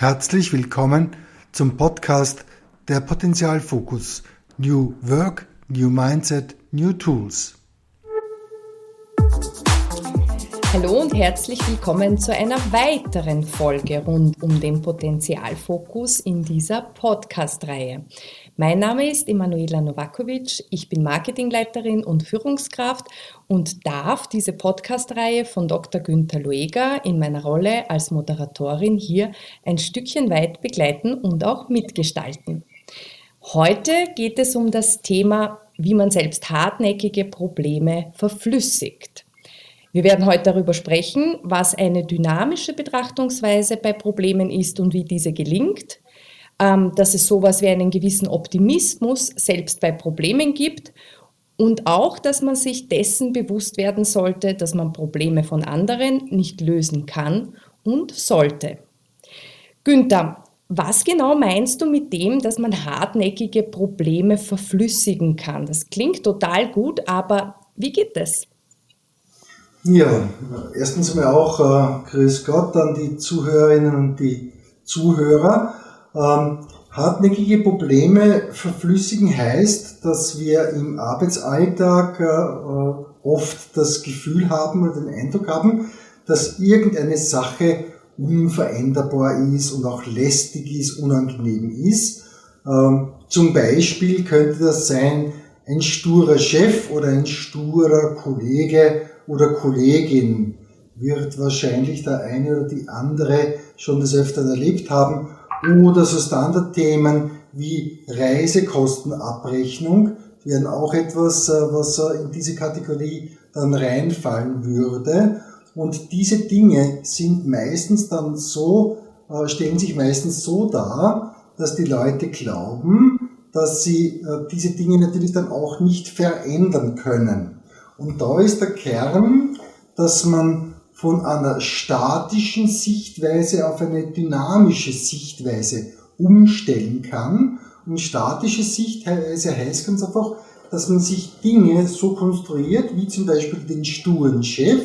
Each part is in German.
Herzlich willkommen zum Podcast der Potenzialfokus New Work, New Mindset, New Tools. Hallo und herzlich willkommen zu einer weiteren Folge rund um den Potenzialfokus in dieser Podcast-Reihe. Mein Name ist Emanuela Novakovic, ich bin Marketingleiterin und Führungskraft und darf diese Podcast-Reihe von Dr. Günther Lueger in meiner Rolle als Moderatorin hier ein Stückchen weit begleiten und auch mitgestalten. Heute geht es um das Thema, wie man selbst hartnäckige Probleme verflüssigt. Wir werden heute darüber sprechen, was eine dynamische Betrachtungsweise bei Problemen ist und wie diese gelingt dass es sowas wie einen gewissen Optimismus selbst bei Problemen gibt und auch, dass man sich dessen bewusst werden sollte, dass man Probleme von anderen nicht lösen kann und sollte. Günther, was genau meinst du mit dem, dass man hartnäckige Probleme verflüssigen kann? Das klingt total gut, aber wie geht das? Ja, erstens mal auch äh, Grüß Gott an die Zuhörerinnen und die Zuhörer. Ähm, hartnäckige Probleme verflüssigen heißt, dass wir im Arbeitsalltag äh, oft das Gefühl haben oder den Eindruck haben, dass irgendeine Sache unveränderbar ist und auch lästig ist, unangenehm ist. Ähm, zum Beispiel könnte das sein, ein sturer Chef oder ein sturer Kollege oder Kollegin wird wahrscheinlich der eine oder die andere schon des Öfteren erlebt haben oder so Standardthemen wie Reisekostenabrechnung wären auch etwas, äh, was äh, in diese Kategorie dann reinfallen würde. Und diese Dinge sind meistens dann so, äh, stellen sich meistens so dar, dass die Leute glauben, dass sie diese Dinge natürlich dann auch nicht verändern können. Und da ist der Kern, dass man von einer statischen Sichtweise auf eine dynamische Sichtweise umstellen kann. Und statische Sichtweise heißt ganz einfach, dass man sich Dinge so konstruiert, wie zum Beispiel den sturen Chef,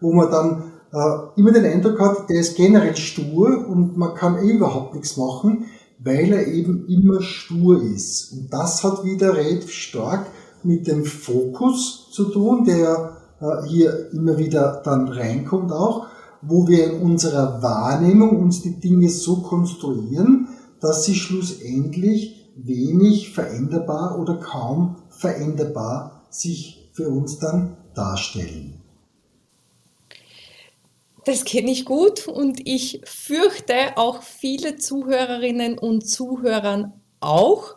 wo man dann äh, immer den Eindruck hat, der ist generell stur und man kann eh überhaupt nichts machen, weil er eben immer stur ist. Und das hat wieder relativ stark mit dem Fokus zu tun, der hier immer wieder dann reinkommt auch, wo wir in unserer Wahrnehmung uns die Dinge so konstruieren, dass sie schlussendlich wenig veränderbar oder kaum veränderbar sich für uns dann darstellen. Das kenne ich gut und ich fürchte auch viele Zuhörerinnen und Zuhörern auch.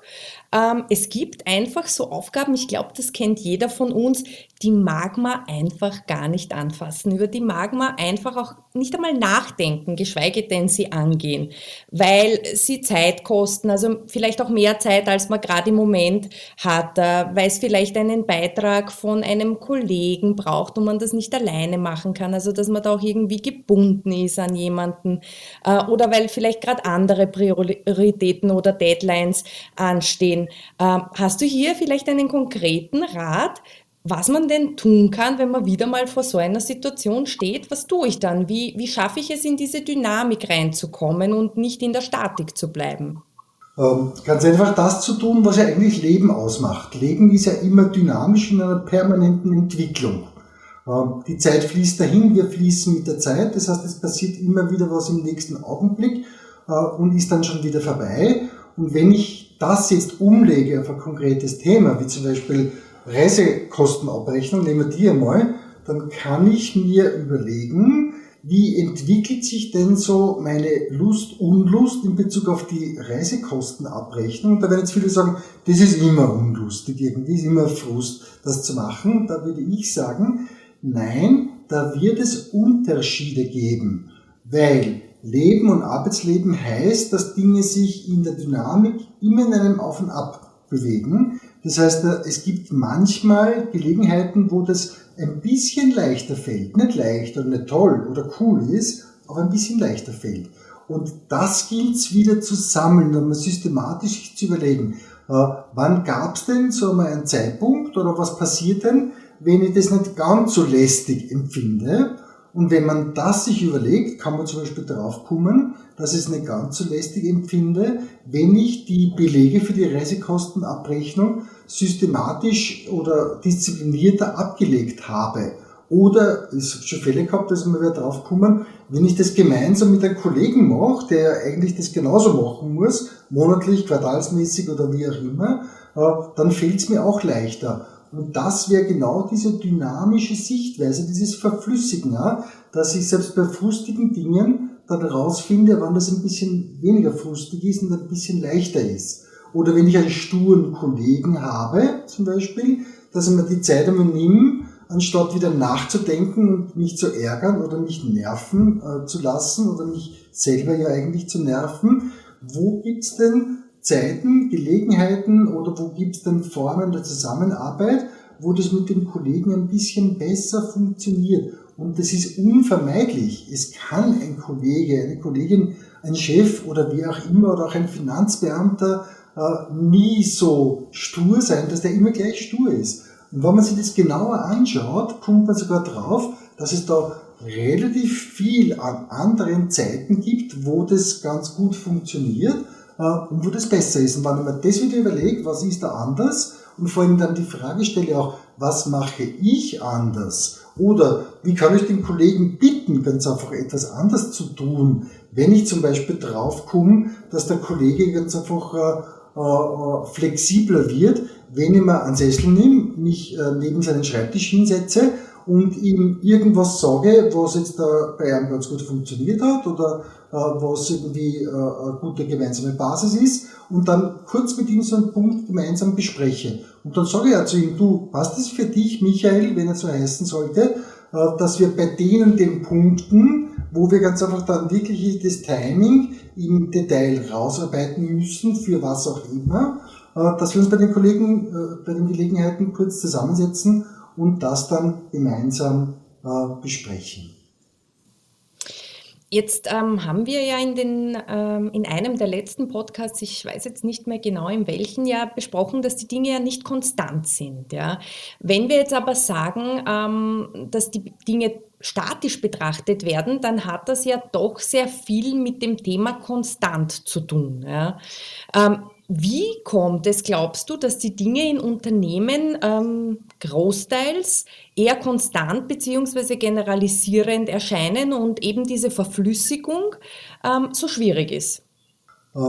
Ähm, es gibt einfach so Aufgaben, ich glaube, das kennt jeder von uns, die mag man einfach gar nicht anfassen. Über die mag man einfach auch nicht einmal nachdenken, geschweige denn sie angehen, weil sie Zeit kosten, also vielleicht auch mehr Zeit, als man gerade im Moment hat, äh, weil es vielleicht einen Beitrag von einem Kollegen braucht und man das nicht alleine machen kann, also dass man da auch irgendwie gebunden ist an jemanden äh, oder weil vielleicht gerade andere Prioritäten oder Deadlines anstehen. Ähm, hast du hier vielleicht einen konkreten Rat, was man denn tun kann, wenn man wieder mal vor so einer Situation steht? Was tue ich dann? Wie, wie schaffe ich es, in diese Dynamik reinzukommen und nicht in der Statik zu bleiben? Ähm, ganz einfach das zu tun, was ja eigentlich Leben ausmacht. Leben ist ja immer dynamisch in einer permanenten Entwicklung. Ähm, die Zeit fließt dahin, wir fließen mit der Zeit, das heißt, es passiert immer wieder was im nächsten Augenblick äh, und ist dann schon wieder vorbei. Und wenn ich das jetzt umlege auf ein konkretes Thema, wie zum Beispiel Reisekostenabrechnung, nehmen wir die einmal, dann kann ich mir überlegen, wie entwickelt sich denn so meine Lust, Unlust in Bezug auf die Reisekostenabrechnung? Da werden jetzt viele sagen, das ist immer unlustig, irgendwie ist immer Frust, das zu machen. Da würde ich sagen, nein, da wird es Unterschiede geben, weil Leben und Arbeitsleben heißt, dass Dinge sich in der Dynamik immer in einem Auf und Ab bewegen. Das heißt, es gibt manchmal Gelegenheiten, wo das ein bisschen leichter fällt. Nicht leicht oder nicht toll oder cool ist, aber ein bisschen leichter fällt. Und das gilt es wieder zu sammeln und systematisch zu überlegen. Äh, wann gab es denn so mal einen Zeitpunkt oder was passiert denn, wenn ich das nicht ganz so lästig empfinde? Und wenn man das sich überlegt, kann man zum Beispiel darauf kommen, dass ich es nicht ganz so lästig empfinde, wenn ich die Belege für die Reisekostenabrechnung systematisch oder disziplinierter abgelegt habe. Oder es hat schon Fälle gehabt, dass wir wieder drauf kommen, wenn ich das gemeinsam mit einem Kollegen mache, der eigentlich das genauso machen muss, monatlich, quartalsmäßig oder wie auch immer, äh, dann fällt es mir auch leichter. Und das wäre genau diese dynamische Sichtweise, dieses Verflüssigen, dass ich selbst bei frustigen Dingen dann rausfinde, wann das ein bisschen weniger frustig ist und ein bisschen leichter ist. Oder wenn ich einen sturen Kollegen habe, zum Beispiel, dass ich mir die Zeit einmal nehme, anstatt wieder nachzudenken und mich zu ärgern oder mich nerven äh, zu lassen oder mich selber ja eigentlich zu nerven, wo gibt's denn Zeiten, Gelegenheiten oder wo gibt es denn Formen der Zusammenarbeit, wo das mit dem Kollegen ein bisschen besser funktioniert. Und das ist unvermeidlich. Es kann ein Kollege, eine Kollegin, ein Chef oder wie auch immer oder auch ein Finanzbeamter äh, nie so stur sein, dass der immer gleich stur ist. Und wenn man sich das genauer anschaut, kommt man sogar drauf, dass es da relativ viel an anderen Zeiten gibt, wo das ganz gut funktioniert und wo das besser ist. Und wenn mir das wieder überlege, was ist da anders und vor allem dann die Frage stelle auch, was mache ich anders? Oder wie kann ich den Kollegen bitten, ganz einfach etwas anders zu tun, wenn ich zum Beispiel draufkomme, dass der Kollege ganz einfach äh, äh, flexibler wird, wenn ich mir einen Sessel nehme, mich äh, neben seinen Schreibtisch hinsetze und ihm irgendwas sage, was jetzt da bei einem ganz gut funktioniert hat oder äh, was irgendwie äh, eine gute gemeinsame Basis ist und dann kurz mit ihm so einen Punkt gemeinsam bespreche. Und dann sage ich ja zu ihm, du, passt es für dich, Michael, wenn er so heißen sollte, äh, dass wir bei denen den Punkten, wo wir ganz einfach dann wirklich das Timing im Detail rausarbeiten müssen, für was auch immer, dass wir uns bei den Kollegen, bei den Gelegenheiten kurz zusammensetzen und das dann gemeinsam äh, besprechen. Jetzt ähm, haben wir ja in, den, ähm, in einem der letzten Podcasts, ich weiß jetzt nicht mehr genau in welchen ja besprochen, dass die Dinge ja nicht konstant sind. Ja. Wenn wir jetzt aber sagen, ähm, dass die Dinge statisch betrachtet werden, dann hat das ja doch sehr viel mit dem Thema konstant zu tun. Ja. Wie kommt es, glaubst du, dass die Dinge in Unternehmen ähm, großteils eher konstant beziehungsweise generalisierend erscheinen und eben diese Verflüssigung ähm, so schwierig ist? Äh,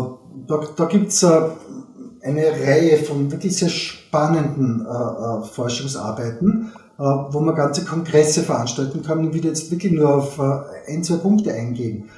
da, da gibt es äh, eine Reihe von wirklich sehr spannenden äh, Forschungsarbeiten, wo man ganze Kongresse veranstalten kann. Ich will jetzt wirklich nur auf ein, zwei Punkte eingehen.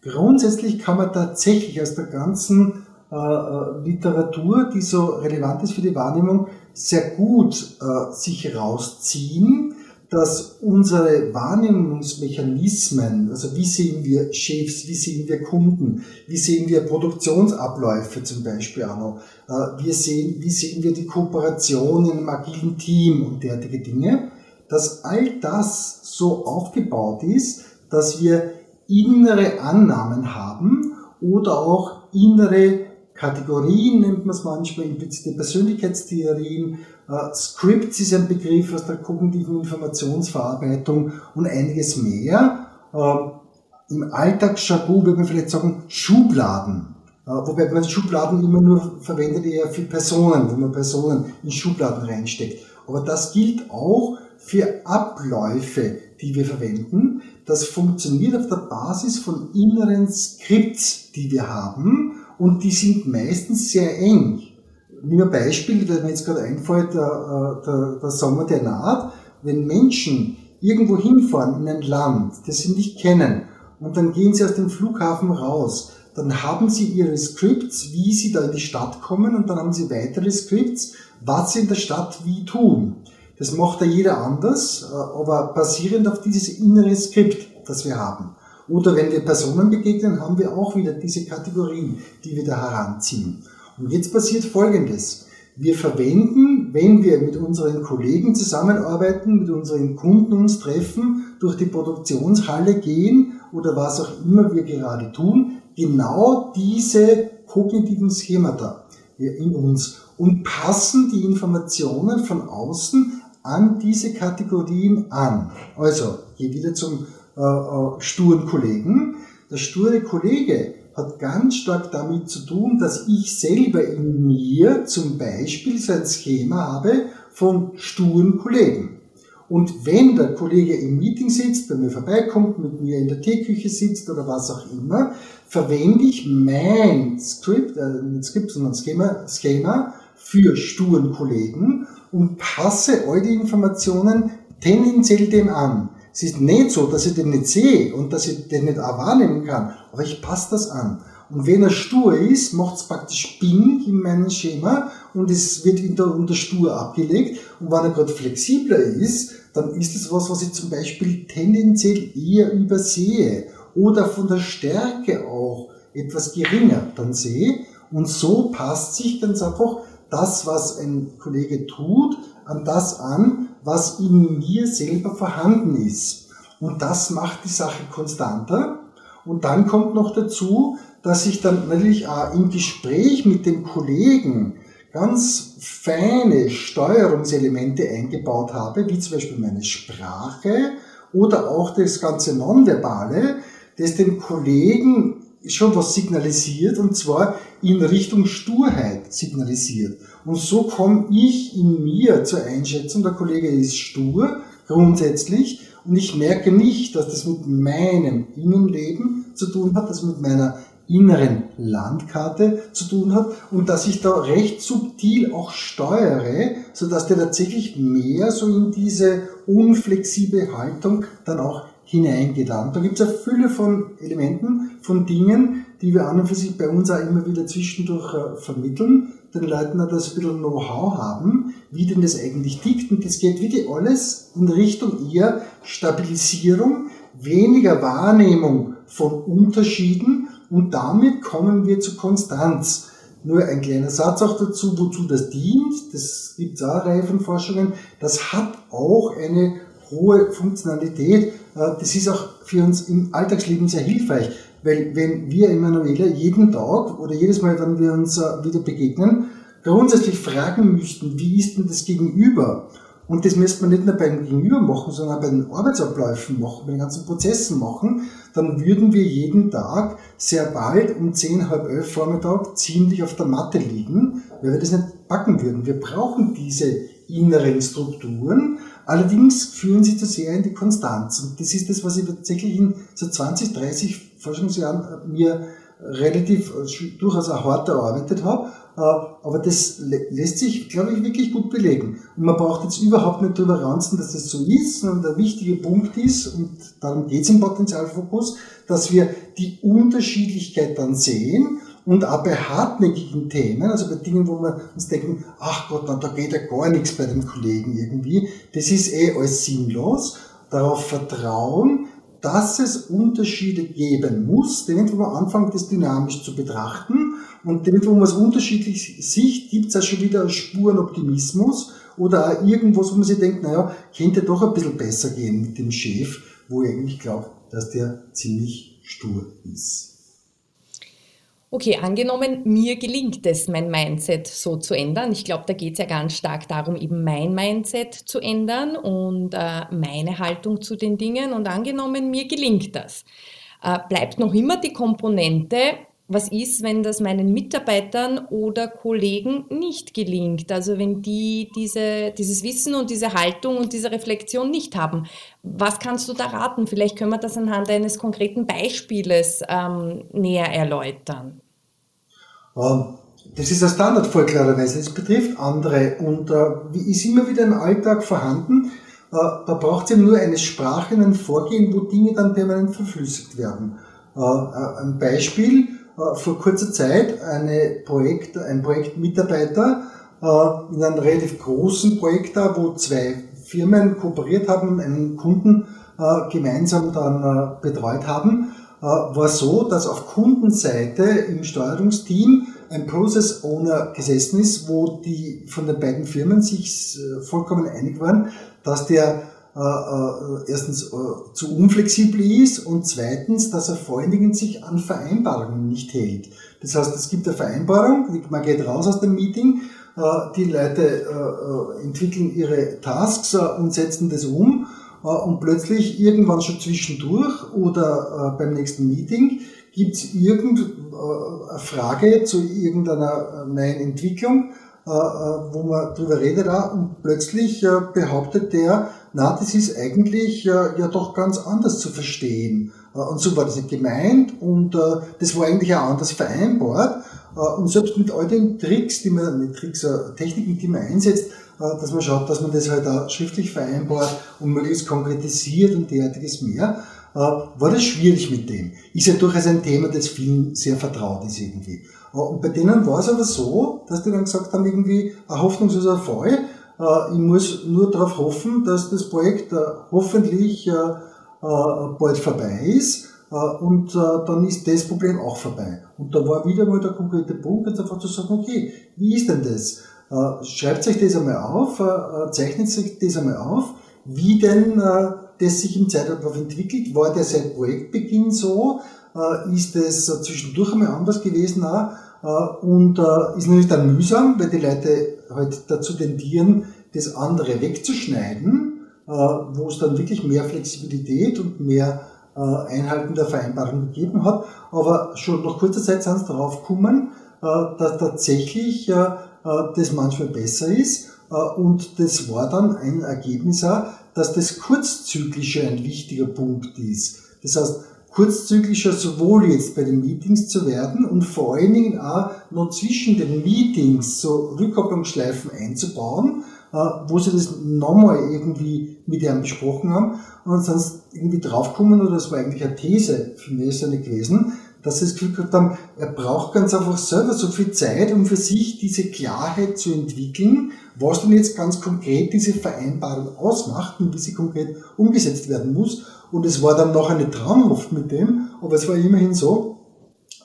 grundsätzlich kann man tatsächlich aus der ganzen äh, äh, Literatur, die so relevant ist für die Wahrnehmung, sehr gut äh, sich rausziehen, dass unsere Wahrnehmungsmechanismen, also wie sehen wir Chefs, wie sehen wir Kunden, wie sehen wir Produktionsabläufe zum Beispiel auch noch, äh, wir sehen, wie sehen wir die Kooperation in einem agilen Team und derartige Dinge, dass all das so aufgebaut ist, dass wir innere Annahmen haben oder auch innere Kategorien nennt man es manchmal, implizite Persönlichkeitstheorien. Äh, Scripts ist ein Begriff aus der kognitiven Informationsverarbeitung und einiges mehr. Äh, Im Alltagsjargon würde man vielleicht sagen Schubladen. Äh, wobei man Schubladen immer nur verwendet eher für Personen, wo man Personen in Schubladen reinsteckt. Aber das gilt auch für Abläufe, die wir verwenden. Das funktioniert auf der Basis von inneren Skripts, die wir haben und die sind meistens sehr eng. Nur ein Beispiel, das mir jetzt gerade einfällt, der, der, der Sommer der naht. Wenn Menschen irgendwo hinfahren in ein Land, das sie nicht kennen, und dann gehen sie aus dem Flughafen raus, dann haben sie ihre Scripts, wie sie da in die Stadt kommen, und dann haben sie weitere Scripts, was sie in der Stadt wie tun. Das macht ja jeder anders, äh, aber basierend auf dieses innere Skript, das wir haben. Oder wenn wir Personen begegnen, haben wir auch wieder diese Kategorien, die wir da heranziehen. Und jetzt passiert Folgendes. Wir verwenden, wenn wir mit unseren Kollegen zusammenarbeiten, mit unseren Kunden uns treffen, durch die Produktionshalle gehen oder was auch immer wir gerade tun, genau diese kognitiven Schemata in uns und passen die Informationen von außen an diese Kategorien an. Also, gehe wieder zum äh, äh, sturen Kollegen. Der sture Kollege hat ganz stark damit zu tun, dass ich selber in mir zum Beispiel so ein Schema habe von sturen Kollegen. Und wenn der Kollege im Meeting sitzt, bei mir vorbeikommt, mit mir in der Teeküche sitzt oder was auch immer, verwende ich mein Skript, äh, nicht Skript, sondern Schema, Schema für sturen Kollegen und passe all die Informationen tendenziell dem an. Es ist nicht so, dass ich den nicht sehe und dass ich den nicht auch wahrnehmen kann, aber ich passe das an. Und wenn er stur ist, macht es praktisch Bing in meinem Schema und es wird unter, unter stur abgelegt. Und wenn er gerade flexibler ist, dann ist es was, was ich zum Beispiel tendenziell eher übersehe oder von der Stärke auch etwas geringer dann sehe. Und so passt sich ganz einfach das, was ein Kollege tut, an das an, was in mir selber vorhanden ist. Und das macht die Sache konstanter. Und dann kommt noch dazu, dass ich dann natürlich auch im Gespräch mit dem Kollegen ganz feine Steuerungselemente eingebaut habe, wie zum Beispiel meine Sprache oder auch das ganze Nonverbale, das dem Kollegen schon was signalisiert und zwar in Richtung Sturheit signalisiert. Und so komme ich in mir zur Einschätzung, der Kollege ist stur grundsätzlich und ich merke nicht, dass das mit meinem Innenleben zu tun hat, das mit meiner inneren Landkarte zu tun hat und dass ich da recht subtil auch steuere, so dass der tatsächlich mehr so in diese unflexible Haltung dann auch hineingeht. Und da gibt es eine Fülle von Elementen, von Dingen, die wir an und für sich bei uns auch immer wieder zwischendurch äh, vermitteln, den Leuten das ein bisschen Know-how haben, wie denn das eigentlich tickt. Und das geht wirklich alles in Richtung eher Stabilisierung, weniger Wahrnehmung von Unterschieden und damit kommen wir zu Konstanz. Nur ein kleiner Satz auch dazu, wozu das dient. Das gibt es auch eine Reihe von Forschungen. Das hat auch eine hohe Funktionalität. Äh, das ist auch für uns im Alltagsleben sehr hilfreich, weil wenn wir Emanuela jeden Tag oder jedes Mal, wenn wir uns äh, wieder begegnen, grundsätzlich fragen müssten, wie ist denn das Gegenüber? Und das müsste man nicht nur beim Gegenüber machen, sondern auch bei den Arbeitsabläufen machen, bei den ganzen Prozessen machen. Dann würden wir jeden Tag sehr bald um 10, halb elf Vormittag ziemlich auf der Matte liegen, weil wir das nicht packen würden. Wir brauchen diese inneren Strukturen. Allerdings führen sie zu sehr in die Konstanz. Und das ist das, was ich tatsächlich in so 20, 30 Forschungsjahren mir relativ äh, durchaus auch hart erarbeitet habe äh, aber das lässt sich, glaube ich, wirklich gut belegen. Und man braucht jetzt überhaupt nicht darüber ranzen, dass das so ist, sondern der wichtige Punkt ist, und darum geht es im Potenzialfokus, dass wir die Unterschiedlichkeit dann sehen und auch bei hartnäckigen Themen, also bei Dingen, wo wir uns denken, ach Gott, na, da geht ja gar nichts bei dem Kollegen irgendwie, das ist eh alles sinnlos, darauf vertrauen, dass es Unterschiede geben muss, denn wenn man anfängt, das dynamisch zu betrachten. Und damit, wo man es unterschiedlich sieht, gibt es ja schon wieder Spuren Optimismus oder auch irgendwas, wo man sich denkt, naja, könnte doch ein bisschen besser gehen mit dem Chef, wo ich eigentlich glaube, dass der ziemlich stur ist. Okay, angenommen, mir gelingt es, mein Mindset so zu ändern. Ich glaube, da geht es ja ganz stark darum, eben mein Mindset zu ändern und äh, meine Haltung zu den Dingen. Und angenommen, mir gelingt das. Äh, bleibt noch immer die Komponente, was ist, wenn das meinen Mitarbeitern oder Kollegen nicht gelingt? Also wenn die diese, dieses Wissen und diese Haltung und diese Reflexion nicht haben. Was kannst du da raten? Vielleicht können wir das anhand eines konkreten Beispieles ähm, näher erläutern. Ähm, das ist ein Standardfall klarerweise. Das betrifft andere und äh, ist immer wieder im Alltag vorhanden. Äh, da braucht es eben nur eine Sprache, ein Vorgehen, wo Dinge dann permanent verflüssigt werden. Äh, äh ein Beispiel, vor kurzer Zeit eine Projekt, ein Projektmitarbeiter äh, in einem relativ großen Projekt da, wo zwei Firmen kooperiert haben, einen Kunden äh, gemeinsam dann betreut haben, war so, dass auf Kundenseite im Steuerungsteam ein Process Owner gesessen ist, wo die von den beiden Firmen sich vollkommen einig waren, dass der äh, äh, erstens äh, zu unflexibel ist und zweitens, dass er vor allen Dingen sich an Vereinbarungen nicht hält. Das heißt, es gibt eine Vereinbarung, man geht raus aus dem Meeting, die Leute entwickeln ihre Tasks und setzen das um und plötzlich irgendwann schon zwischendurch oder beim nächsten Meeting gibt es irgendeine Frage zu irgendeiner neuen Entwicklung, wo man drüber redet und plötzlich behauptet der, na, das ist eigentlich ja doch ganz anders zu verstehen. Und so war das nicht gemeint und das war eigentlich auch anders vereinbart. Und selbst mit all den Tricks, die man, mit Tricks, Techniken, die man einsetzt, dass man schaut, dass man das halt auch schriftlich vereinbart und möglichst konkretisiert und derartiges mehr, war das schwierig mit dem. Ist ja durchaus ein Thema, das vielen sehr vertraut ist irgendwie. Und bei denen war es aber so, dass die dann gesagt haben, irgendwie ein hoffnungsloser Fall. Ich muss nur darauf hoffen, dass das Projekt hoffentlich bald vorbei ist und dann ist das Problem auch vorbei. Und da war wieder mal der konkrete Punkt, jetzt einfach zu sagen, okay, wie ist denn das? Schreibt sich das einmal auf, zeichnet sich das einmal auf, wie denn das sich im Zeitablauf entwickelt. War der seit Projektbeginn so? Ist das zwischendurch einmal anders gewesen auch? Und ist natürlich dann mühsam, weil die Leute halt dazu tendieren, das andere wegzuschneiden, wo es dann wirklich mehr Flexibilität und mehr Einhalten der Vereinbarung gegeben hat. Aber schon nach kurzer Zeit sind sie darauf gekommen, dass tatsächlich das manchmal besser ist. Und das war dann ein Ergebnis auch, dass das Kurzzyklische ein wichtiger Punkt ist. Das heißt, kurzzyklischer sowohl jetzt bei den Meetings zu werden und vor allen Dingen auch noch zwischen den Meetings so Rückkopplungsschleifen einzubauen, äh, wo sie das nochmal irgendwie mit ihm besprochen haben und sonst irgendwie draufkommen, oder das war eigentlich eine These, für mich ist nicht gewesen, dass sie das Gefühl gehabt haben, er braucht ganz einfach selber so viel Zeit, um für sich diese Klarheit zu entwickeln, was denn jetzt ganz konkret diese Vereinbarung ausmacht und wie sie konkret umgesetzt werden muss. Und es war dann noch eine traumhaft mit dem, aber es war immerhin so,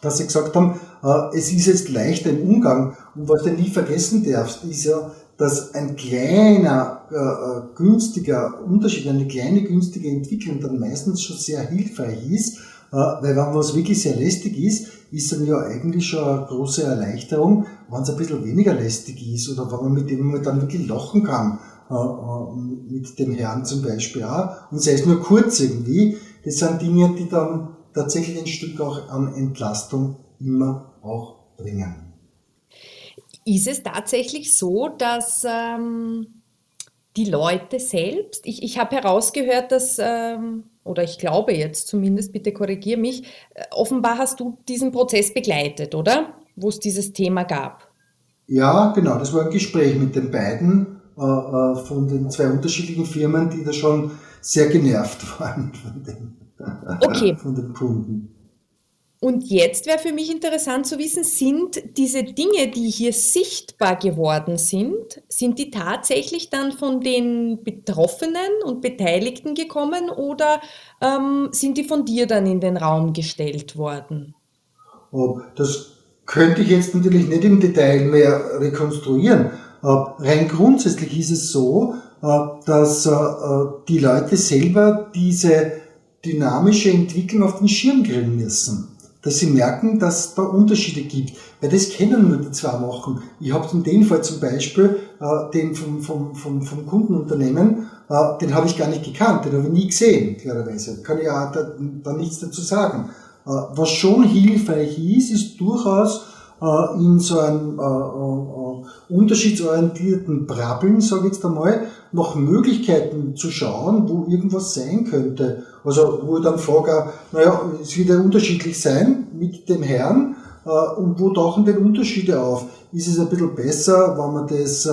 dass sie gesagt haben, äh, es ist jetzt leichter im Umgang. Und was du nie vergessen darfst, ist ja, dass ein kleiner, äh, äh, günstiger Unterschied, eine kleine günstige Entwicklung dann meistens schon sehr hilfreich ist, äh, weil wenn was wirklich sehr lästig ist, ist dann ja eigentlich schon eine große Erleichterung, wenn es ein bisschen weniger lästig ist oder wenn man mit dem mal dann wirklich lachen kann, äh, äh, mit dem Herrn zum Beispiel auch, und sei es nur kurz irgendwie, das sind Dinge, die dann tatsächlich ein Stück auch an Entlastung immer auch bringen. Ist es tatsächlich so, dass ähm, die Leute selbst, ich, ich habe herausgehört, dass, ähm, oder ich glaube jetzt zumindest, bitte korrigier mich, äh, offenbar hast du diesen Prozess begleitet, oder? Wo es dieses Thema gab. Ja, genau, das war ein Gespräch mit den beiden äh, äh von den zwei unterschiedlichen Firmen, die da schon sehr genervt waren von den, okay. von den Kunden. Und jetzt wäre für mich interessant zu wissen, sind diese Dinge, die hier sichtbar geworden sind, sind die tatsächlich dann von den Betroffenen und Beteiligten gekommen oder ähm, sind die von dir dann in den Raum gestellt worden? Oh, das könnte ich jetzt natürlich nicht im Detail mehr rekonstruieren. Äh, rein grundsätzlich ist es so, äh, dass äh, die Leute selber diese dynamische Entwicklung auf den Schirm kriegen müssen dass sie merken, dass es da Unterschiede gibt. Weil das kennen nur die zwei machen. Ich habe in dem Fall zum Beispiel den vom, vom, vom, vom Kundenunternehmen, den habe ich gar nicht gekannt, den habe ich nie gesehen, klarerweise. Kann ich ja da, da nichts dazu sagen. Was schon hilfreich ist, ist durchaus in so einem äh, äh, unterschiedsorientierten Brabbeln, sage ich jetzt einmal, nach Möglichkeiten zu schauen, wo irgendwas sein könnte. Also wo ich dann frage, naja, es wird ja unterschiedlich sein mit dem Herrn und wo tauchen denn Unterschiede auf? Ist es ein bisschen besser, wenn man das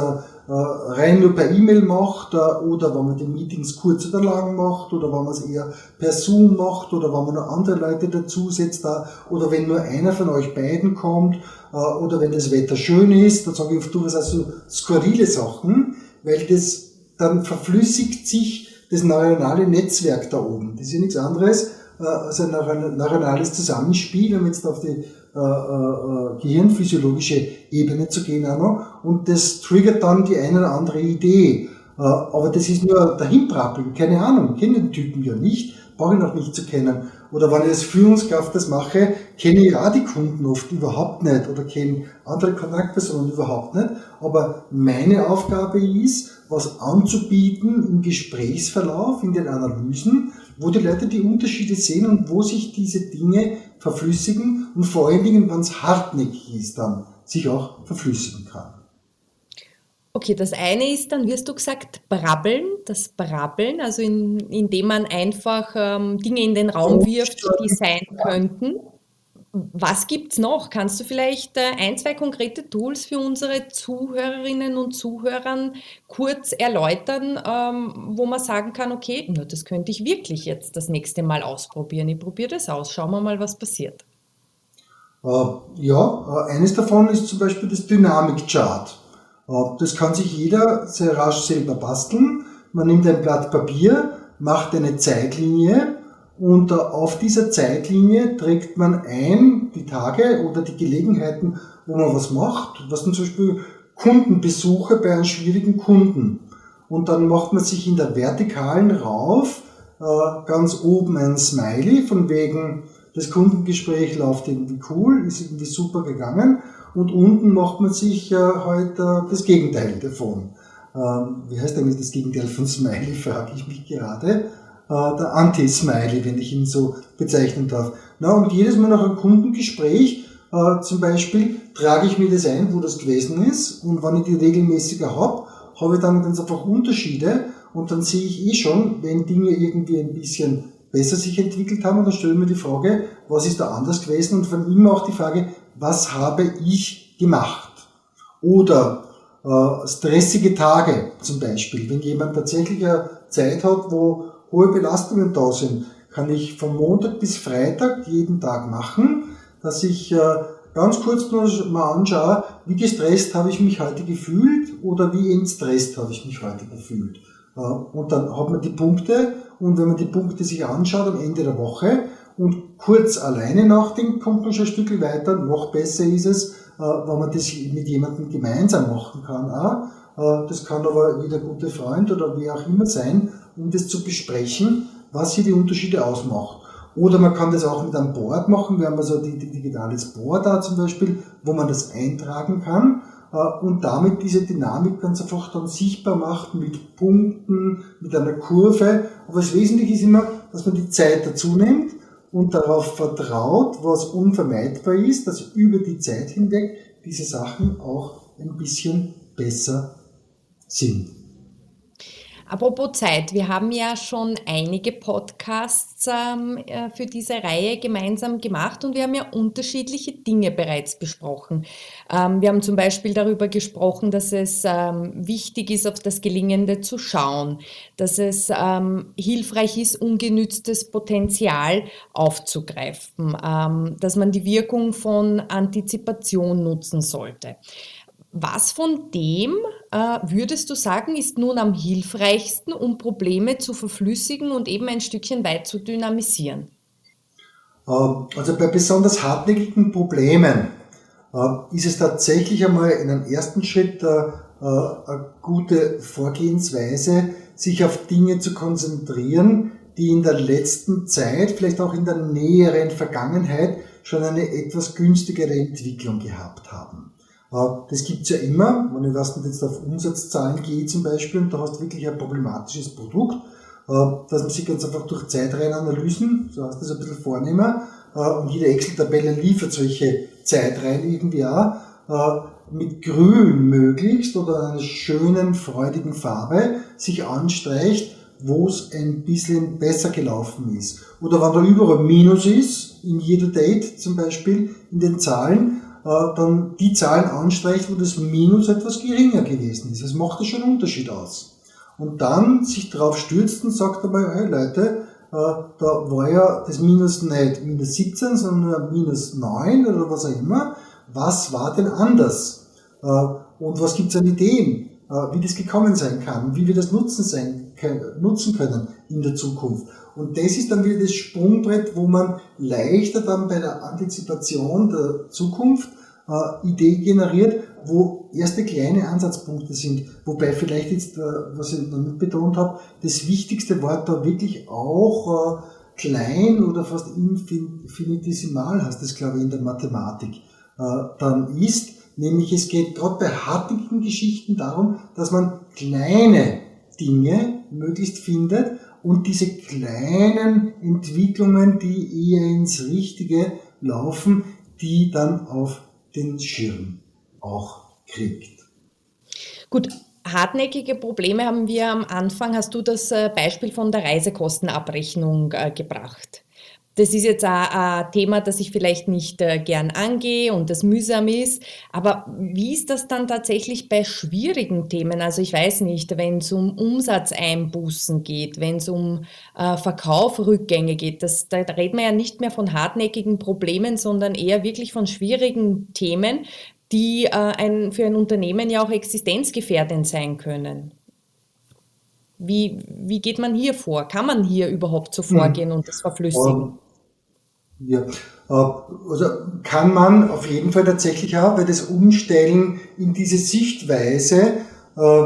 rein nur per E-Mail macht oder wenn man die Meetings kurz oder lang macht oder wenn man es eher per Zoom macht oder wenn man noch andere Leute dazusetzt oder wenn nur einer von euch beiden kommt oder wenn das Wetter schön ist, dann sage ich oft durchaus also skurrile Sachen, weil das dann verflüssigt sich das neuronale Netzwerk da oben. Das ist ja nichts anderes äh, als ein neuronales Zusammenspiel, um jetzt auf die äh, äh, gehirnphysiologische Ebene zu gehen auch noch. Und das triggert dann die eine oder andere Idee. Äh, aber das ist nur dahinprappeln, keine Ahnung, kennen den Typen ja nicht, brauche ich noch nicht zu kennen. Oder wenn ich als Führungskraft das mache, kenne ich auch die Kunden oft überhaupt nicht oder kenne andere Kontaktpersonen überhaupt nicht. Aber meine Aufgabe ist, was anzubieten im Gesprächsverlauf, in den Analysen, wo die Leute die Unterschiede sehen und wo sich diese Dinge verflüssigen und vor allen Dingen, wenn es hartnäckig ist, dann sich auch verflüssigen kann. Okay, das eine ist dann, wirst du gesagt, Brabbeln, das Brabbeln, also in, indem man einfach ähm, Dinge in den Raum wirft, die sein könnten. Was gibt's noch? Kannst du vielleicht äh, ein, zwei konkrete Tools für unsere Zuhörerinnen und Zuhörern kurz erläutern, ähm, wo man sagen kann, okay, na, das könnte ich wirklich jetzt das nächste Mal ausprobieren. Ich probiere das aus, schauen wir mal, was passiert. Äh, ja, äh, eines davon ist zum Beispiel das Dynamik-Chart. Das kann sich jeder sehr rasch selber basteln. Man nimmt ein Blatt Papier, macht eine Zeitlinie und auf dieser Zeitlinie trägt man ein die Tage oder die Gelegenheiten, wo man was macht. Was zum Beispiel Kundenbesuche bei einem schwierigen Kunden. Und dann macht man sich in der Vertikalen rauf äh, ganz oben ein Smiley von wegen, das Kundengespräch läuft irgendwie cool, ist irgendwie super gegangen und unten macht man sich äh, halt äh, das Gegenteil davon. Ähm, wie heißt eigentlich das Gegenteil von Smiley, frage ich mich gerade. Äh, der Anti-Smiley, wenn ich ihn so bezeichnen darf. Na, und jedes Mal nach einem Kundengespräch äh, zum Beispiel trage ich mir das ein, wo das gewesen ist und wenn ich die regelmäßiger habe, habe ich dann ganz einfach Unterschiede und dann sehe ich eh schon, wenn Dinge irgendwie ein bisschen besser sich entwickelt haben dann stelle ich mir die Frage, was ist da anders gewesen und von ihm auch die Frage, was habe ich gemacht? Oder äh, stressige Tage zum Beispiel. Wenn jemand tatsächlich eine Zeit hat, wo hohe Belastungen da sind, kann ich von Montag bis Freitag jeden Tag machen, dass ich äh, ganz kurz nur mal anschaue, wie gestresst habe ich mich heute gefühlt oder wie entstresst habe ich mich heute gefühlt. Äh, und dann hat man die Punkte und wenn man die Punkte sich anschaut am Ende der Woche, und kurz alleine nachdenkt, kommt man schon ein Stück weiter. Noch besser ist es, äh, wenn man das mit jemandem gemeinsam machen kann. Auch. Äh, das kann aber jeder gute Freund oder wie auch immer sein, um das zu besprechen, was hier die Unterschiede ausmacht. Oder man kann das auch mit einem Board machen. Wir haben also die digitales Board da zum Beispiel, wo man das eintragen kann äh, und damit diese Dynamik ganz einfach dann sichtbar macht mit Punkten, mit einer Kurve. Aber das Wesentliche ist immer, dass man die Zeit dazu nimmt und darauf vertraut, was unvermeidbar ist, dass über die Zeit hinweg diese Sachen auch ein bisschen besser sind. Apropos Zeit, wir haben ja schon einige Podcasts ähm, äh, für diese Reihe gemeinsam gemacht und wir haben ja unterschiedliche Dinge bereits besprochen. Ähm, wir haben zum Beispiel darüber gesprochen, dass es ähm, wichtig ist, auf das Gelingende zu schauen, dass es ähm, hilfreich ist, ungenütztes Potenzial aufzugreifen, ähm, dass man die Wirkung von Antizipation nutzen sollte. Was von dem äh, würdest du sagen, ist nun am hilfreichsten, um Probleme zu verflüssigen und eben ein Stückchen weit zu dynamisieren? Ähm, also bei besonders hartnäckigen Problemen äh, ist es tatsächlich einmal in einem ersten Schritt äh, eine gute Vorgehensweise, sich auf Dinge zu konzentrieren, die in der letzten Zeit, vielleicht auch in der näheren Vergangenheit, schon eine etwas günstigere Entwicklung gehabt haben. Äh, das gibt's ja immer, wenn weiß jetzt auf Umsatzzahlen gehe zum Beispiel und da hast du wirklich ein problematisches Produkt, äh, dass man sich ganz einfach durch Zeitreihenanalysen, so heißt das ein bisschen vornehmen, äh, und jede Excel-Tabelle liefert solche Zeitreihen irgendwie auch, mit Grün möglichst oder einer schönen, freudigen Farbe sich anstreicht, wo es ein bisschen besser gelaufen ist. Oder wenn da überall Minus ist, in jeder Date zum Beispiel, in den Zahlen, dann die Zahlen anstreicht, wo das Minus etwas geringer gewesen ist. Es macht ja schon einen Unterschied aus. Und dann sich darauf stürzt und sagt dabei, hey Leute, äh, da war ja das Minus nicht minus 17, sondern minus 9 oder was auch immer. Was war denn anders? Äh, und was gibt es an Ideen, wie das gekommen sein kann, wie wir das nutzen, sein, nutzen können in der Zukunft? Und das ist dann wieder das Sprungbrett, wo man leichter dann bei der Antizipation der Zukunft äh, Idee generiert, wo erste kleine Ansatzpunkte sind. Wobei vielleicht jetzt, äh, was ich noch nicht betont habe, das wichtigste Wort da wirklich auch äh, klein oder fast infinitesimal, heißt das glaube ich in der Mathematik, äh, dann ist. Nämlich es geht gerade bei hartnäckigen Geschichten darum, dass man kleine Dinge möglichst findet und diese kleinen Entwicklungen, die eher ins Richtige laufen, die dann auf den Schirm auch kriegt. Gut, hartnäckige Probleme haben wir am Anfang. Hast du das äh, Beispiel von der Reisekostenabrechnung äh, gebracht? Das ist jetzt ein, Thema, das ich vielleicht nicht äh, gern angehe und das mühsam ist. Aber wie ist das dann tatsächlich bei schwierigen Themen? Also ich weiß nicht, wenn es um Umsatzeinbußen geht, wenn es um äh, Verkaufrückgänge geht, das, da reden wir ja nicht mehr von hartnäckigen Problemen, sondern eher wirklich von schwierigen Themen, die äh, ein, für ein Unternehmen ja auch existenzgefährdend sein können. Wie, wie geht man hier vor? Kann man hier überhaupt so hm. vorgehen und das verflüssigen? Ja, äh, also kann man auf jeden Fall tatsächlich auch, weil das Umstellen in diese Sichtweise äh,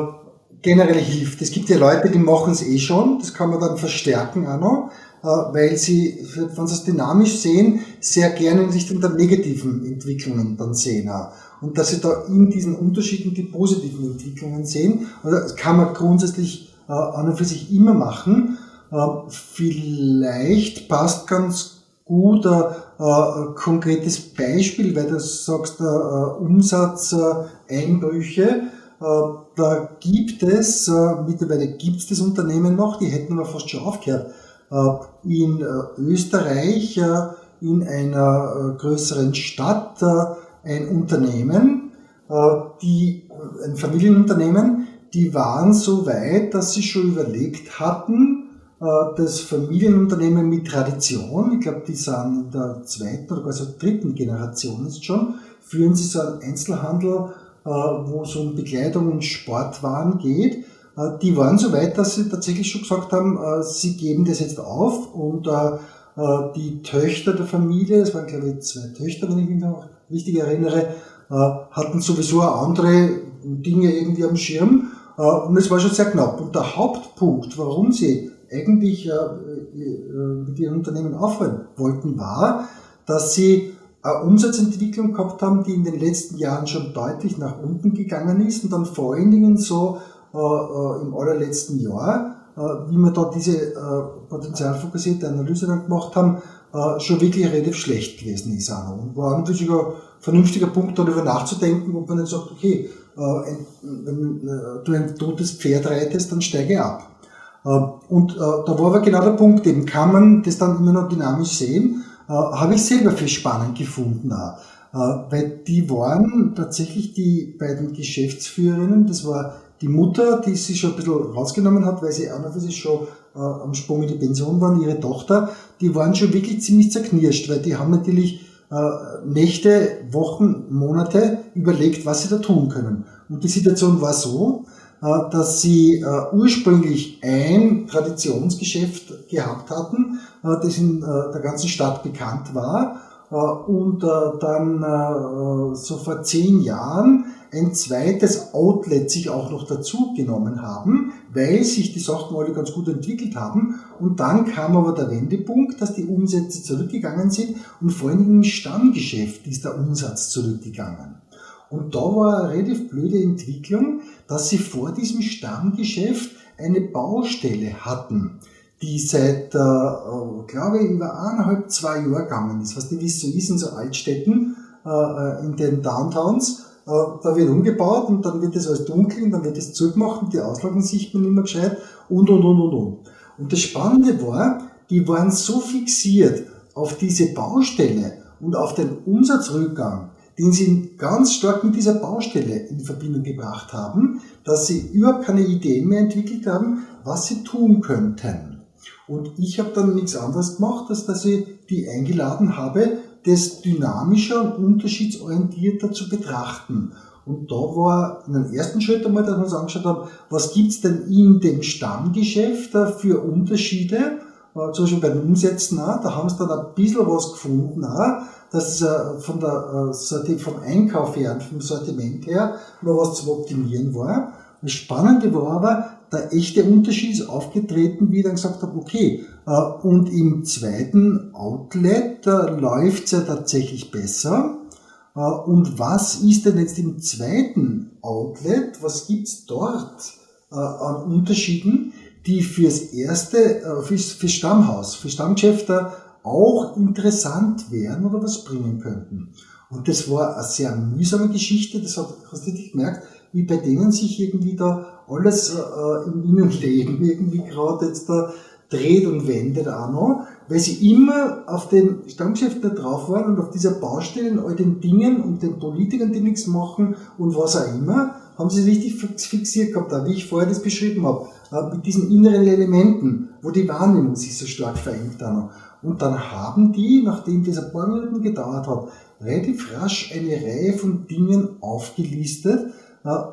generell hilft. Es gibt ja Leute, die machen es eh schon, das kann man dann verstärken auch noch, äh, weil sie, wenn sie es dynamisch sehen, sehr gerne in Richtung der negativen Entwicklungen dann sehen. Auch. Und dass sie da in diesen Unterschieden die positiven Entwicklungen sehen. Also das kann man grundsätzlich äh, an und für sich immer machen. Äh, vielleicht passt ganz gut ein, ein konkretes Beispiel, weil du sagst, Umsatzeinbrüche. Da gibt es, mittlerweile gibt es das Unternehmen noch, die hätten aber fast schon aufgehört. In Österreich, in einer größeren Stadt, ein Unternehmen, die, ein Familienunternehmen, die waren so weit, dass sie schon überlegt hatten, äh, das Familienunternehmen mit Tradition, ich glaube, die sind in der zweiten oder sogar dritten Generation jetzt schon, führen sie so einen Einzelhandel, äh, wo es um Bekleidung und Sportwaren geht. Äh, die waren so weit, dass sie tatsächlich schon gesagt haben, sie geben das jetzt auf und die Töchter der Familie, es waren glaube ich zwei Töchter, wenn ich mich noch richtig erinnere, hatten sowieso andere Dinge irgendwie am Schirm und es war schon sehr knapp. Und der Hauptpunkt, warum sie eigentlich äh, äh, mit ihren Unternehmen aufhören wollten, war, dass sie eine Umsatzentwicklung gehabt haben, die in den letzten Jahren schon deutlich nach unten gegangen ist und dann vor allen Dingen so äh, äh im allerletzten Jahr, äh, wie wir da diese äh, potenzialfokussierte Analyse dann gemacht haben, äh, schon wirklich relativ schlecht gewesen ist. Auch. Und war natürlich ein vernünftiger Punkt, darüber nachzudenken, ob man nicht sagt, okay, wenn du ein totes Pferd reitest, dann steige ab. Ähm, und äh, da war aber genau der Punkt, eben kann man das dann immer noch dynamisch sehen, äh, habe ich selber viel spannend gefunden auch. Äh, weil die waren tatsächlich die beiden Geschäftsführerinnen, das war die Mutter, die sich schon ein bisschen rausgenommen hat, weil sie auch noch für sich schon äh, am Sprung in die Pension waren, ihre Tochter, die waren schon wirklich ziemlich zerknirscht, weil die haben natürlich äh, Nächte, Wochen, Monate überlegt, was sie da tun können. Und die Situation war so, äh, dass sie äh, ursprünglich ein Traditionsgeschäft gehabt hatten, äh, das in der ganzen Stadt bekannt war und dann so vor zehn Jahren ein zweites Outlet sich auch noch dazu genommen haben, weil sich die Sachen alle ganz gut entwickelt haben. Und dann kam aber der Wendepunkt, dass die Umsätze zurückgegangen sind und vor allem im Stammgeschäft ist der Umsatz zurückgegangen. Und da war eine relativ blöde Entwicklung, dass sie vor diesem Stammgeschäft eine Baustelle hatten, die seit, äh, äh glaube ich, über eineinhalb, zwei Jahre gegangen ist. Was die wie so ist in so Altstädten, äh, äh, in den Downtowns, äh, da wird umgebaut und dann wird das alles dunkel und dann wird das zugemacht und die Auslagen sieht man nicht mehr gescheit und, und, und, und, und. Und das Spannende war, die waren so fixiert auf diese Baustelle und auf den Umsatzrückgang, den sie ganz stark mit dieser Baustelle in Verbindung gebracht haben, dass sie überhaupt keine Ideen mehr entwickelt haben, was sie tun könnten. Und ich habe dann nichts anderes gemacht, als dass ich die eingeladen habe, das dynamischer und unterschiedsorientierter zu betrachten. Und da war in dem ersten Schritt einmal, dass wir uns angeschaut haben, was gibt's denn in dem Stammgeschäft für Unterschiede, äh, zum Beispiel bei den Umsätzen da haben sie dann ein bisschen was gefunden dass äh, von der, äh, vom Einkauf her vom Sortiment her noch was zu optimieren war. Das Spannende war aber, der echte Unterschied ist aufgetreten, wie ich dann gesagt habe, okay, äh, und im zweiten Outlet äh, läuft es ja tatsächlich besser. Äh, und was ist denn jetzt im zweiten Outlet, was gibt's dort an Unterschieden, die fürs erste, fürs, fürs Stammhaus, für Stammgeschäfte auch interessant wären oder was bringen könnten? Und das war eine sehr mühsame Geschichte, das hat, hast du nicht gemerkt, wie bei denen sich irgendwie da alles äh, im Innenleben irgendwie gerade jetzt da dreht und wendet auch noch, weil sie immer auf den Stammgeschäften drauf waren und auf dieser Baustelle all den Dingen und den Politikern, die nichts machen und was auch immer, haben sie richtig fixiert gehabt, auch wie ich vorher das beschrieben habe, äh, mit diesen inneren Elementen, wo die Wahrnehmung sich so stark verengt noch. Und dann haben die, nachdem dieser paar Minuten gedauert hat, relativ rasch eine Reihe von Dingen aufgelistet,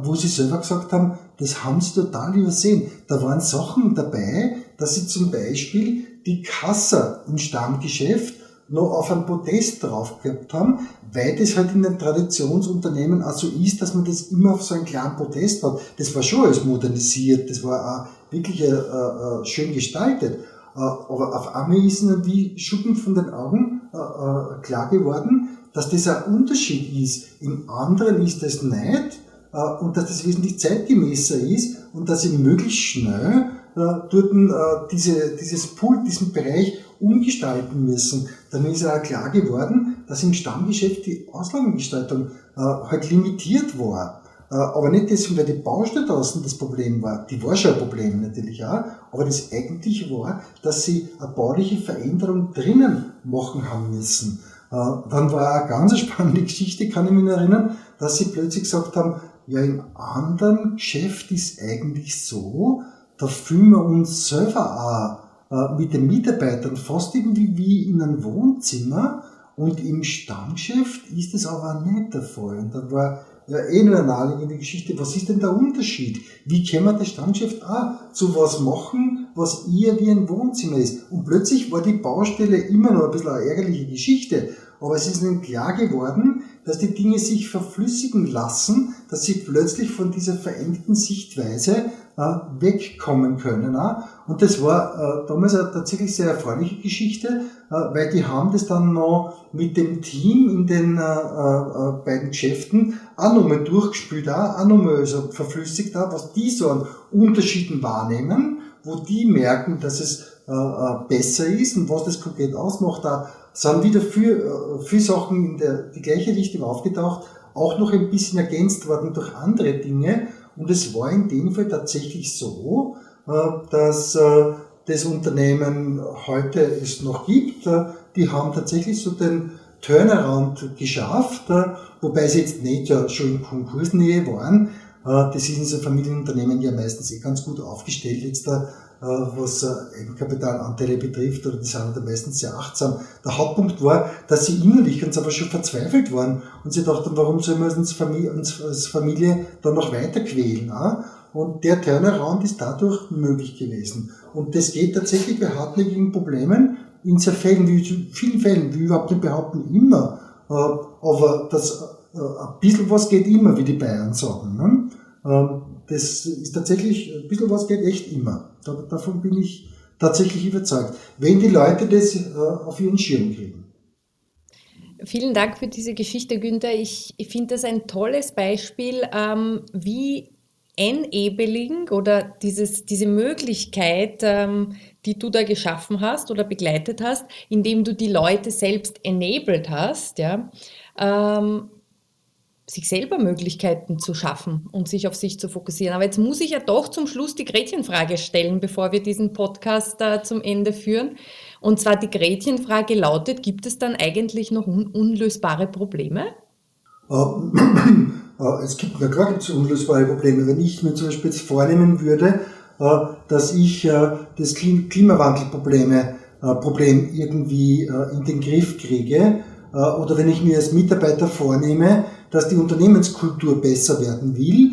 wo sie selber gesagt haben, das haben sie total übersehen. Da waren Sachen dabei, dass sie zum Beispiel die Kasse im Stammgeschäft noch auf ein Podest drauf gehabt haben, weil das halt in den Traditionsunternehmen auch so ist, dass man das immer auf so einem kleinen Podest hat. Das war schon alles modernisiert, das war auch wirklich äh, äh, schön gestaltet. Äh, aber auf einmal ist ihnen wie Schuppen von den Augen äh, äh, klar geworden, dass das ein Unterschied ist. Im anderen ist das nicht äh, und dass das wesentlich zeitgemäßer ist und dass sie möglichst schnell äh, dort äh, diese, dieses Pult, diesen Bereich umgestalten müssen. Dann ist ja auch klar geworden, dass im Stammgeschäft die Auslagengestaltung halt limitiert war. Aber nicht deswegen, weil die Baustelle draußen das Problem war. Die war schon ein Problem natürlich auch. Aber das eigentliche war, dass sie eine bauliche Veränderung drinnen machen haben müssen. Dann war eine ganz spannende Geschichte, kann ich mich erinnern, dass sie plötzlich gesagt haben, ja, im anderen Geschäft ist eigentlich so, da fühlen wir uns selber auch äh, mit den Mitarbeitern fast irgendwie wie in einem Wohnzimmer und im Stammgeschäft ist es aber nicht der Fall. Und dann war ja eh nur eine naheliegende Geschichte, was ist denn der Unterschied? Wie kann man das Stammgeschäft auch zu was machen, was eher wie ein Wohnzimmer ist? Und plötzlich war die Baustelle immer noch ein bisschen eine ärgerliche Geschichte, aber es ist ihnen klar geworden, dass die Dinge sich verflüssigen lassen, dass sie plötzlich von dieser verengten Sichtweise wegkommen können. Äh. Und das war äh, damals eine tatsächlich sehr erfreuliche Geschichte, äh, weil die haben das dann noch mit dem Team in den äh, äh, beiden Geschäften auch nochmal durchgespielt, auch, nochmal so verflüssigt, was die so an Unterschieden wahrnehmen, wo die merken, dass es besser ist und was das konkret ausmacht. Da sind wieder viele, viele Sachen in der die gleiche Richtung aufgetaucht, auch noch ein bisschen ergänzt worden durch andere Dinge. Und es war in dem Fall tatsächlich so, äh, dass äh, das Unternehmen heute es noch gibt. Äh, die haben tatsächlich so den Turnaround geschafft, wobei sie jetzt nicht ja schon in Konkursnähe waren. Das ist in so Familienunternehmen ja meistens eh ganz gut aufgestellt jetzt da, was Eigenkapitalanteile betrifft, oder die sind da meistens sehr achtsam. Der Hauptpunkt war, dass sie innerlich ganz aber schon verzweifelt waren und sie dachten, warum sollen wir uns als Familie dann noch weiter quälen? Und der Turnaround ist dadurch möglich gewesen. Und das geht tatsächlich bei hartnäckigen Problemen in sehr Fällen, wie vielen Fällen, wie überhaupt nicht behaupten, immer. Äh, aber das, äh, ein bisschen was geht immer, wie die Bayern sagen. Das ist tatsächlich, ein bisschen was geht echt immer. Davon bin ich tatsächlich überzeugt. Wenn die Leute das äh, auf ihren Schirm kriegen. Vielen Dank für diese Geschichte, Günther. Ich, ich finde das ein tolles Beispiel, ähm, wie Enabling oder dieses, diese Möglichkeit, ähm, die du da geschaffen hast oder begleitet hast, indem du die Leute selbst enabled hast, ja, ähm, sich selber Möglichkeiten zu schaffen und sich auf sich zu fokussieren. Aber jetzt muss ich ja doch zum Schluss die Gretchenfrage stellen, bevor wir diesen Podcast äh, zum Ende führen. Und zwar die Gretchenfrage lautet, gibt es dann eigentlich noch un unlösbare Probleme? Ähm, äh, es gibt, na klar gibt es unlösbare Probleme. Wenn ich mir zum Beispiel jetzt vornehmen würde, äh, dass ich äh, das Klimawandelprobleme Problem irgendwie in den Griff kriege, oder wenn ich mir als Mitarbeiter vornehme, dass die Unternehmenskultur besser werden will,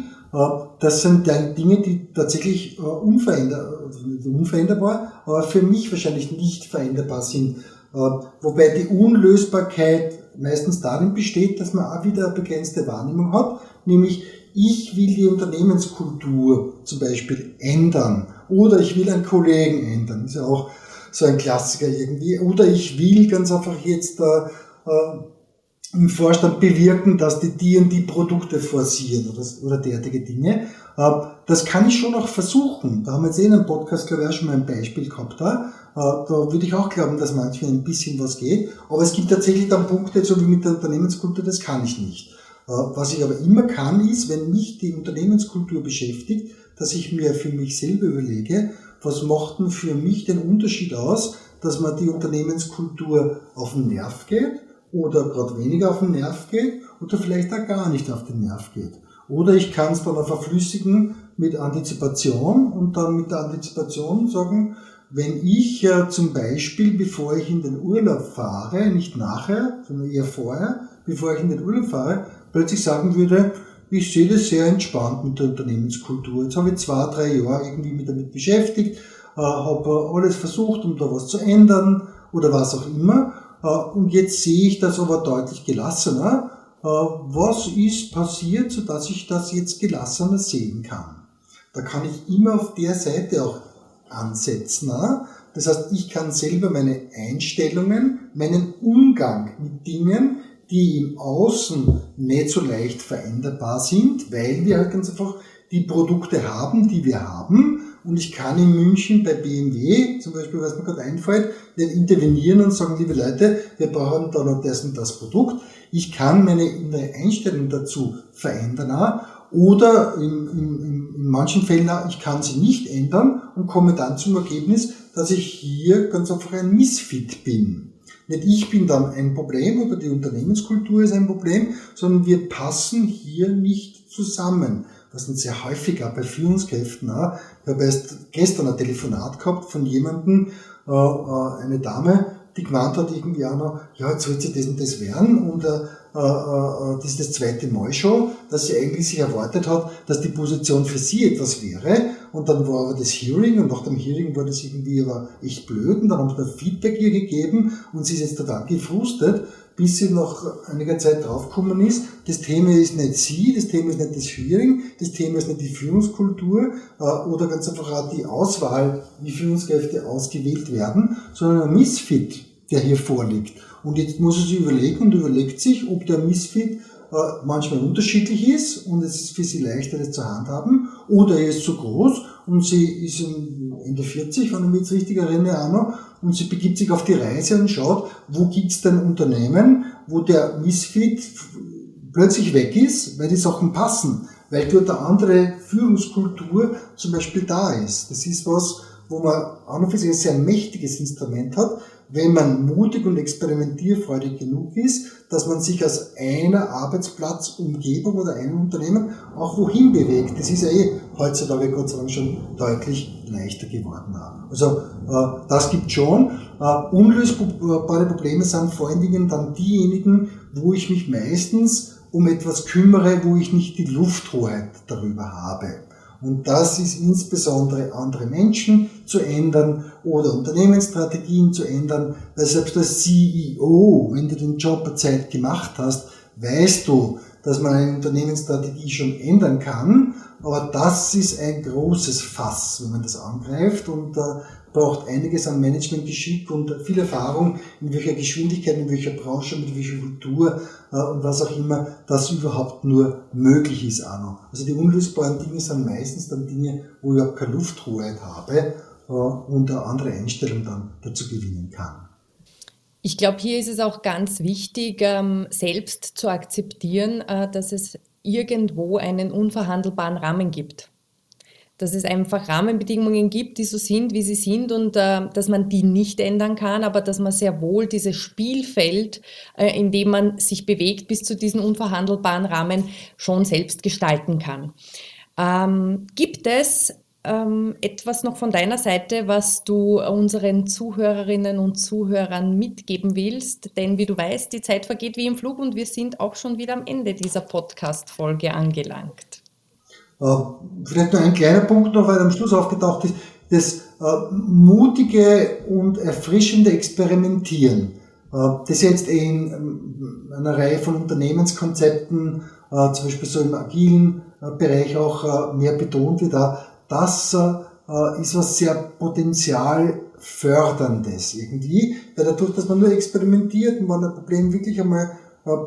das sind Dinge, die tatsächlich unveränderbar, unveränderbar, aber für mich wahrscheinlich nicht veränderbar sind. Wobei die Unlösbarkeit meistens darin besteht, dass man auch wieder eine begrenzte Wahrnehmung hat, nämlich ich will die Unternehmenskultur zum Beispiel ändern oder ich will einen Kollegen ändern, ist ja auch so ein Klassiker irgendwie, oder ich will ganz einfach jetzt äh, äh, im Vorstand bewirken, dass die die und die Produkte forcieren oder, oder derartige Dinge. Äh, das kann ich schon auch versuchen. Da haben wir jetzt eh in einem Podcast, glaube ich, auch schon mal ein Beispiel gehabt. Da, äh, da würde ich auch glauben, dass manchmal ein bisschen was geht. Aber es gibt tatsächlich dann Punkte, so wie mit der Unternehmenskultur, das kann ich nicht. Äh, was ich aber immer kann, ist, wenn mich die Unternehmenskultur beschäftigt, dass ich mir für mich selber überlege, was macht denn für mich den Unterschied aus, dass man die Unternehmenskultur auf den Nerv geht oder gerade weniger auf den Nerv geht oder vielleicht auch gar nicht auf den Nerv geht. Oder ich kann es dann auch verflüssigen mit Antizipation und dann mit der Antizipation sagen, wenn ich ja zum Beispiel, bevor ich in den Urlaub fahre, nicht nachher, sondern eher vorher, bevor ich in den Urlaub fahre, plötzlich sagen würde, ich sehe das sehr entspannt mit der Unternehmenskultur. Jetzt habe ich zwei, drei Jahre irgendwie mit damit beschäftigt, äh, habe alles versucht, um da was zu ändern oder was auch immer. Äh, und jetzt sehe ich das aber deutlich gelassener. Äh, was ist passiert, sodass ich das jetzt gelassener sehen kann? Da kann ich immer auf der Seite auch ansetzen. Ne? Das heißt, ich kann selber meine Einstellungen, meinen Umgang mit Dingen, die im Außen nicht so leicht veränderbar sind, weil wir halt ganz einfach die Produkte haben, die wir haben. Und ich kann in München bei BMW, zum Beispiel, was mir gerade einfällt, nicht intervenieren und sagen, liebe Leute, wir brauchen da noch das und das Produkt. Ich kann meine innere Einstellung dazu verändern auch. Oder in, in, in manchen Fällen, auch, ich kann sie nicht ändern und komme dann zum Ergebnis, dass ich hier ganz einfach ein Misfit bin. Nicht ich bin dann ein Problem oder die Unternehmenskultur ist ein Problem, sondern wir passen hier nicht zusammen. Das sind sehr häufig auch bei Führungskräften. Auch. Ich habe erst gestern ein Telefonat gehabt von jemandem, äh, äh, eine Dame, die gemeint hat irgendwie auch noch, ja, jetzt wird sie das und das werden und äh, äh, äh, das ist das zweite Mal schon, dass sie eigentlich sich erwartet hat, dass die Position für sie etwas wäre. Und dann war aber das Hearing und nach dem Hearing war das irgendwie aber echt blöd und dann haben sie Feedback ihr gegeben und sie ist jetzt total gefrustet, bis sie nach einiger Zeit draufgekommen ist, das Thema ist nicht sie, das Thema ist nicht das Hearing, das Thema ist nicht die Führungskultur äh, oder ganz einfach auch die Auswahl, wie Führungskräfte ausgewählt werden, sondern ein Missfit, der hier vorliegt. Und jetzt muss er sich überlegen und überlegt sich, ob der Misfit manchmal unterschiedlich ist und es ist für sie leichter, das zu handhaben, oder er ist zu groß und sie ist Ende 40, wenn ich mich jetzt richtig erinnere, noch, und sie begibt sich auf die Reise und schaut, wo gibt's denn Unternehmen, wo der Misfit plötzlich weg ist, weil die Sachen passen, weil dort eine andere Führungskultur zum Beispiel da ist. Das ist was, wo man an und für sich ein sehr mächtiges Instrument hat, wenn man mutig und experimentierfreudig genug ist, dass man sich aus einer Arbeitsplatzumgebung oder einem Unternehmen auch wohin bewegt. Das ist ja eh heutzutage Gott sei Dank schon deutlich leichter geworden. Also äh, das gibt schon. Äh, unlösbare Probleme sind vor allen Dingen dann diejenigen, wo ich mich meistens um etwas kümmere, wo ich nicht die Lufthoheit darüber habe. Und das ist insbesondere andere Menschen zu ändern oder Unternehmensstrategien zu ändern, weil selbst als CEO, wenn du den Job eine Zeit gemacht hast, weißt du, dass man eine Unternehmensstrategie schon ändern kann, aber das ist ein großes Fass, wenn man das angreift und da braucht einiges an Managementgeschick und viel Erfahrung, in welcher Geschwindigkeit, in welcher Branche, mit welcher Kultur äh, und was auch immer das überhaupt nur möglich ist noch. Also die unlösbaren Dinge sind meistens dann Dinge, wo ich überhaupt keine Lufthoheit habe äh, und eine andere Einstellung dann dazu gewinnen kann. Ich glaube, hier ist es auch ganz wichtig, ähm, selbst zu akzeptieren, äh, dass es irgendwo einen unverhandelbaren Rahmen gibt dass es einfach Rahmenbedingungen gibt, die so sind, wie sie sind und äh, dass man die nicht ändern kann, aber dass man sehr wohl dieses Spielfeld, äh, in dem man sich bewegt, bis zu diesen unverhandelbaren Rahmen schon selbst gestalten kann. Ähm, gibt es ähm, etwas noch von deiner Seite, was du unseren Zuhörerinnen und Zuhörern mitgeben willst? Denn wie du weißt, die Zeit vergeht wie im Flug und wir sind auch schon wieder am Ende dieser Podcast-Folge angelangt. Äh, vielleicht nur ein kleiner Punkt noch, weil am Schluss aufgetaucht ist, das äh, mutige und erfrischende Experimentieren, äh, das jetzt in einer Reihe von Unternehmenskonzepten zum Beispiel so im agilen Bereich auch mehr betont wird, das ist was sehr potenzialförderndes irgendwie, weil dadurch, dass man nur experimentiert und wenn ein Problem wirklich einmal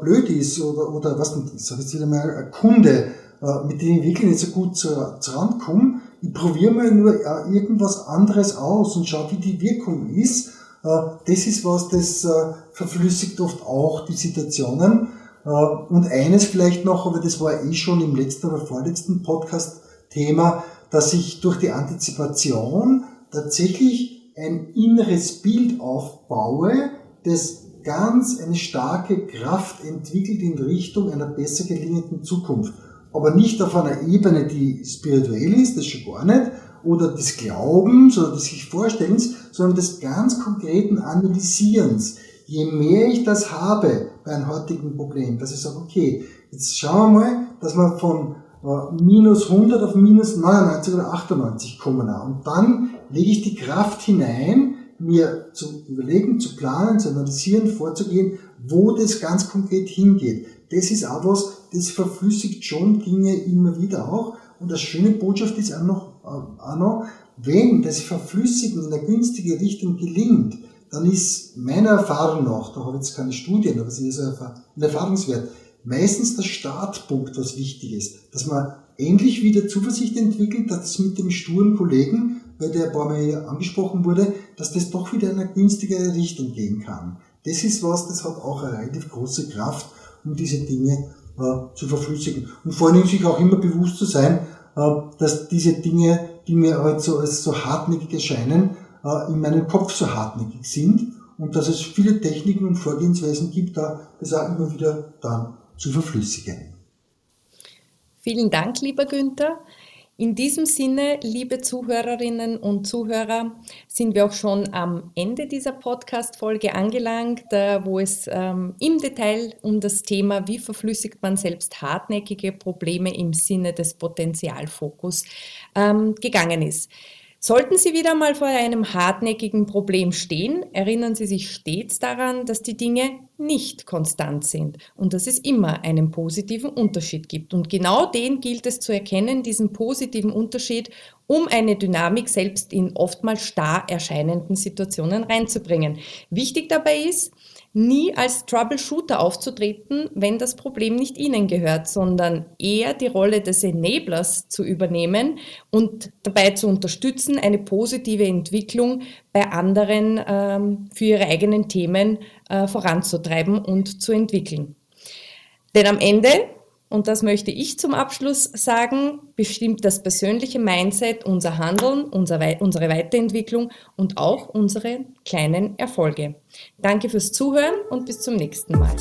blöd ist oder, oder was ich sage jetzt wieder mal, ein Kunde, mit dem ich wirklich nicht so gut zu, zu rankomme, ich probiere mal nur irgendwas anderes aus und schaue, wie die Wirkung ist. Das ist was, das verflüssigt oft auch die Situationen. Und eines vielleicht noch, aber das war eh schon im letzten oder vorletzten Podcast-Thema, dass ich durch die Antizipation tatsächlich ein inneres Bild aufbaue, das ganz eine starke Kraft entwickelt in Richtung einer besser gelingenden Zukunft. Aber nicht auf einer Ebene, die spirituell ist, das schon gar nicht, oder des Glaubens oder des sich Vorstellens, sondern des ganz konkreten Analysierens. Je mehr ich das habe bei einem heutigen Problem, dass ich sage, okay, jetzt schauen wir mal, dass man von minus 100 auf minus 99 oder 98 kommen. Und dann lege ich die Kraft hinein, mir zu überlegen, zu planen, zu analysieren, vorzugehen, wo das ganz konkret hingeht. Das ist auch was, das verflüssigt schon Dinge immer wieder auch. Und das schöne Botschaft ist auch noch, äh, auch noch wenn das Verflüssigen in eine günstige Richtung gelingt, dann ist meiner Erfahrung nach, da habe ich jetzt keine Studien, aber sie ist ein Erfahrungswert, meistens der Startpunkt, was wichtig ist. Dass man endlich wieder Zuversicht entwickelt, dass es mit dem sturen Kollegen, weil der ein paar Mal angesprochen wurde, dass das doch wieder in eine günstigere Richtung gehen kann. Das ist was, das hat auch eine relativ große Kraft, um diese Dinge äh, zu verflüssigen. Und vor Dingen sich auch immer bewusst zu sein, äh, dass diese Dinge, die mir halt so als so hartnäckig erscheinen, äh, in meinem Kopf so hartnäckig sind und dass es viele Techniken und Vorgehensweisen gibt, da das auch immer wieder dann zu verflüssigen. Vielen Dank, lieber Günther. In diesem Sinne, liebe Zuhörerinnen und Zuhörer, sind wir auch schon am Ende dieser Podcast-Folge angelangt, äh, wo es ähm, im Detail um das Thema, wie verflüssigt man selbst hartnäckige Probleme im Sinne des Potenzialfokus ähm, gegangen ist. Sollten Sie wieder mal vor einem hartnäckigen Problem stehen, erinnern Sie sich stets daran, dass die Dinge nicht konstant sind und dass es immer einen positiven Unterschied gibt. Und genau den gilt es zu erkennen, diesen positiven Unterschied, um eine Dynamik selbst in oftmals starr erscheinenden Situationen reinzubringen. Wichtig dabei ist, nie als Troubleshooter aufzutreten, wenn das Problem nicht Ihnen gehört, sondern eher die Rolle des Enablers zu übernehmen und dabei zu unterstützen, eine positive Entwicklung bei anderen ähm, für ihre eigenen Themen äh, voranzutreiben und zu entwickeln. Denn am Ende und das möchte ich zum Abschluss sagen, bestimmt das persönliche Mindset unser Handeln, unsere Weiterentwicklung und auch unsere kleinen Erfolge. Danke fürs Zuhören und bis zum nächsten Mal.